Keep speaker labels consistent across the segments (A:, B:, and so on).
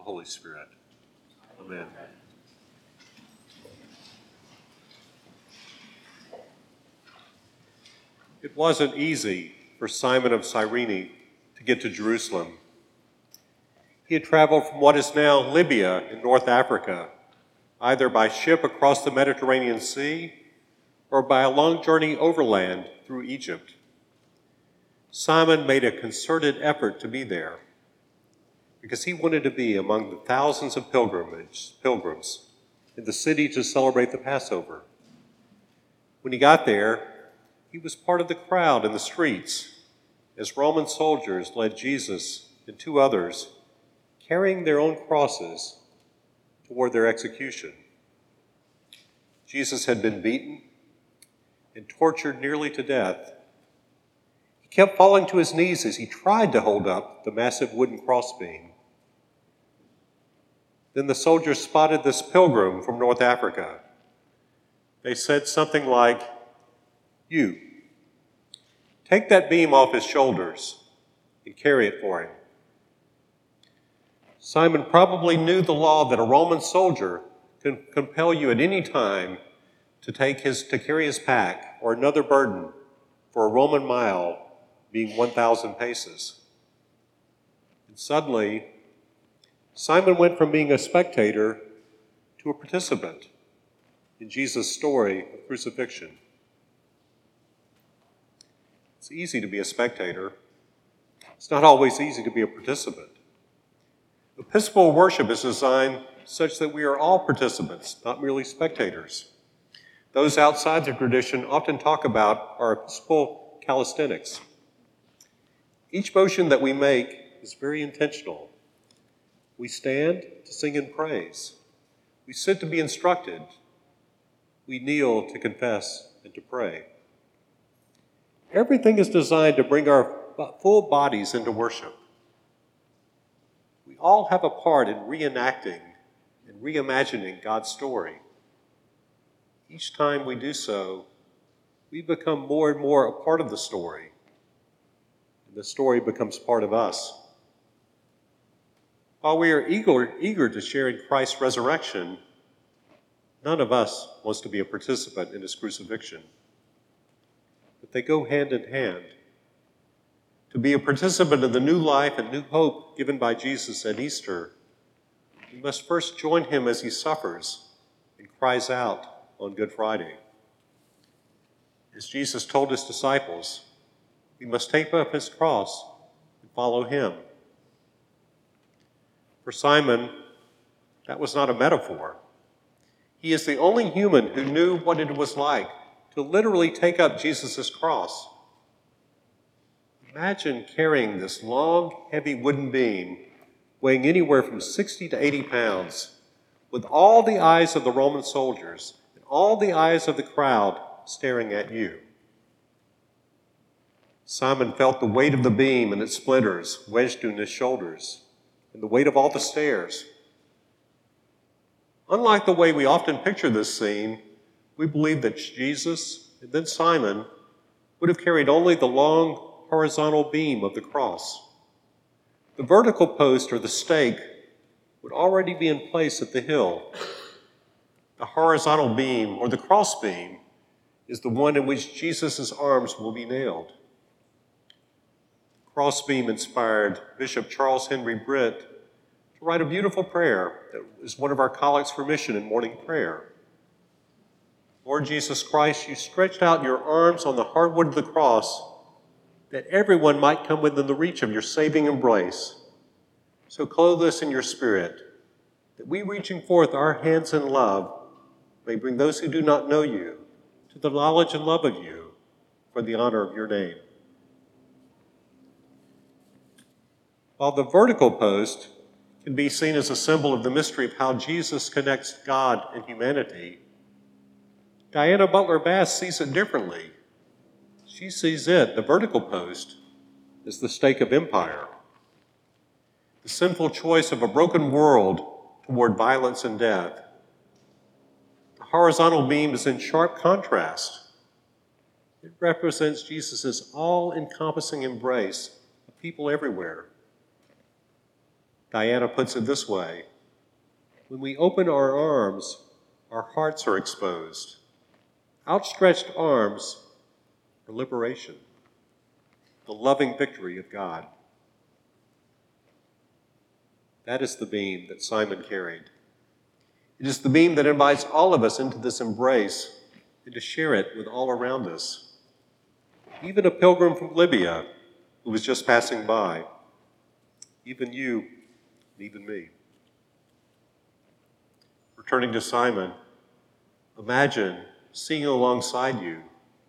A: the Holy Spirit. Amen. It wasn't easy for Simon of Cyrene to get to Jerusalem. He had traveled from what is now Libya in North Africa, either by ship across the Mediterranean Sea or by a long journey overland through Egypt. Simon made a concerted effort to be there because he wanted to be among the thousands of pilgrims in the city to celebrate the Passover. When he got there, he was part of the crowd in the streets as Roman soldiers led Jesus and two others carrying their own crosses toward their execution. Jesus had been beaten and tortured nearly to death He kept falling to his knees as he tried to hold up the massive wooden crossbeam. Then the soldiers spotted this pilgrim from North Africa. They said something like, You, take that beam off his shoulders and carry it for him. Simon probably knew the law that a Roman soldier can compel you at any time to take his to carry his pack or another burden for a Roman mile being 1,000 paces. And suddenly, Simon went from being a spectator to a participant in Jesus' story of crucifixion. It's easy to be a spectator. It's not always easy to be a participant. Episcopal worship is designed such that we are all participants, not merely spectators. Those outside the tradition often talk about our episcopal calisthenics. Each motion that we make is very intentional. We stand to sing in praise. We sit to be instructed. We kneel to confess and to pray. Everything is designed to bring our full bodies into worship. We all have a part in reenacting and reimagining God's story. Each time we do so, we become more and more a part of the story and the story becomes part of us. While we are eager, eager to share in Christ's resurrection, none of us wants to be a participant in his crucifixion. But they go hand in hand. To be a participant in the new life and new hope given by Jesus at Easter, we must first join him as he suffers and cries out on Good Friday. As Jesus told his disciples, we must take up his cross and follow him. For Simon, that was not a metaphor. He is the only human who knew what it was like to literally take up Jesus' cross. Imagine carrying this long, heavy wooden beam weighing anywhere from 60 to 80 pounds, with all the eyes of the Roman soldiers and all the eyes of the crowd staring at you. Simon felt the weight of the beam and its splinters wedged in his shoulders, and the weight of all the stares. Unlike the way we often picture this scene, we believe that Jesus and then Simon would have carried only the long horizontal beam of the cross. The vertical post or the stake would already be in place at the hill. The horizontal beam or the cross beam is the one in which Jesus' arms will be nailed. Crossbeam inspired Bishop Charles Henry Brent to write a beautiful prayer that is one of our collects for mission in morning prayer. Lord Jesus Christ, you stretched out your arms on the hardwood of the cross that everyone might come within the reach of your saving embrace. So clothe us in your spirit, that we, reaching forth our hands in love, may bring those who do not know you to the knowledge and love of you for the honor of your name. While the vertical post can be seen as a symbol of the mystery of how Jesus connects God and humanity, Diana Butler Bass sees it differently. She sees it, the vertical post, as the stake of empire. The sinful choice of a broken world toward violence and death. The horizontal beam is in sharp contrast. It represents Jesus' all encompassing embrace of people everywhere. Diana puts it this way When we open our arms, our hearts are exposed. Outstretched arms are liberation, the loving victory of God. That is the beam that Simon carried. It is the beam that invites all of us into this embrace and to share it with all around us. Even a pilgrim from Libya who was just passing by, even you, and even me. Returning to Simon, imagine seeing alongside you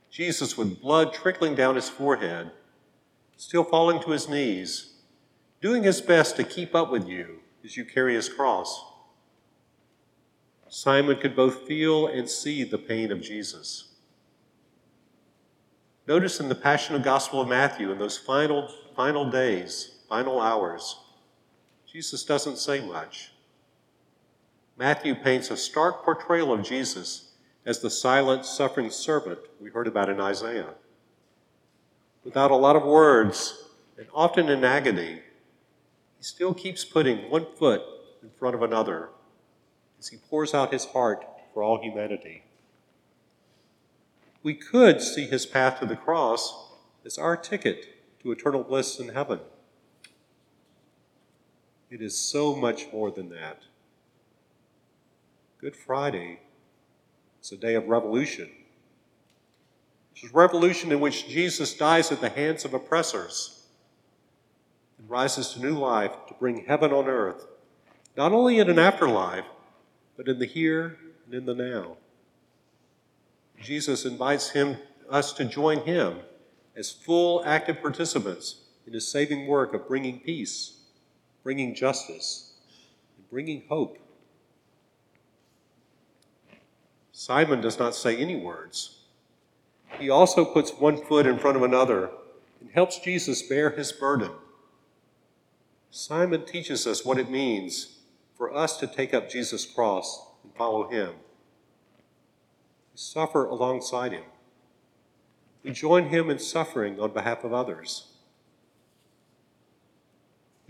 A: Jesus with blood trickling down his forehead, still falling to his knees, doing his best to keep up with you as you carry his cross. Simon could both feel and see the pain of Jesus. Notice in the Passion of Gospel of Matthew, in those final, final days, final hours, Jesus doesn't say much. Matthew paints a stark portrayal of Jesus as the silent, suffering servant we heard about in Isaiah. Without a lot of words, and often in agony, he still keeps putting one foot in front of another as he pours out his heart for all humanity. We could see his path to the cross as our ticket to eternal bliss in heaven. It is so much more than that. Good Friday is a day of revolution. It's a revolution in which Jesus dies at the hands of oppressors and rises to new life to bring heaven on earth, not only in an afterlife, but in the here and in the now. Jesus invites him, us to join him as full active participants in his saving work of bringing peace, bringing justice, and bringing hope. Simon does not say any words. He also puts one foot in front of another and helps Jesus bear his burden. Simon teaches us what it means for us to take up Jesus' cross and follow him. We suffer alongside him. We join him in suffering on behalf of others.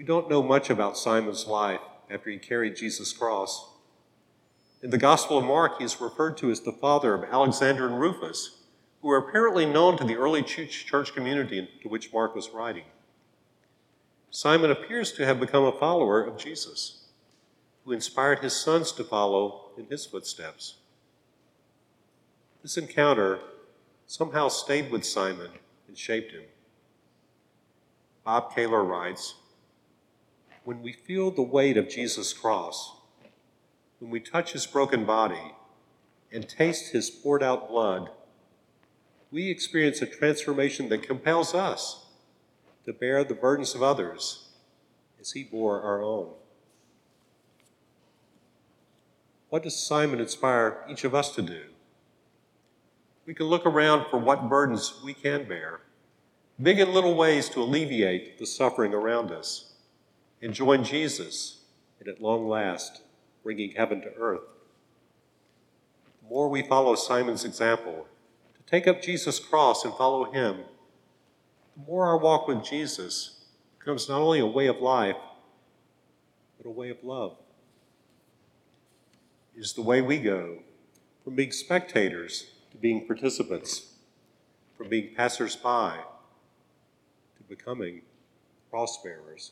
A: We don't know much about Simon's life after he carried Jesus' cross. In the Gospel of Mark, he is referred to as the father of Alexander and Rufus, who were apparently known to the early church community to which Mark was writing. Simon appears to have become a follower of Jesus, who inspired his sons to follow in his footsteps. This encounter somehow stayed with Simon and shaped him. Bob Kaylor writes When we feel the weight of Jesus' cross, when we touch his broken body and taste his poured out blood, we experience a transformation that compels us to bear the burdens of others as he bore our own. What does Simon inspire each of us to do? We can look around for what burdens we can bear, big and little ways to alleviate the suffering around us, and join Jesus in at long last bringing heaven to earth. The more we follow Simon's example, to take up Jesus' cross and follow him, the more our walk with Jesus becomes not only a way of life, but a way of love. It is the way we go from being spectators to being participants, from being passers-by to becoming cross bearers.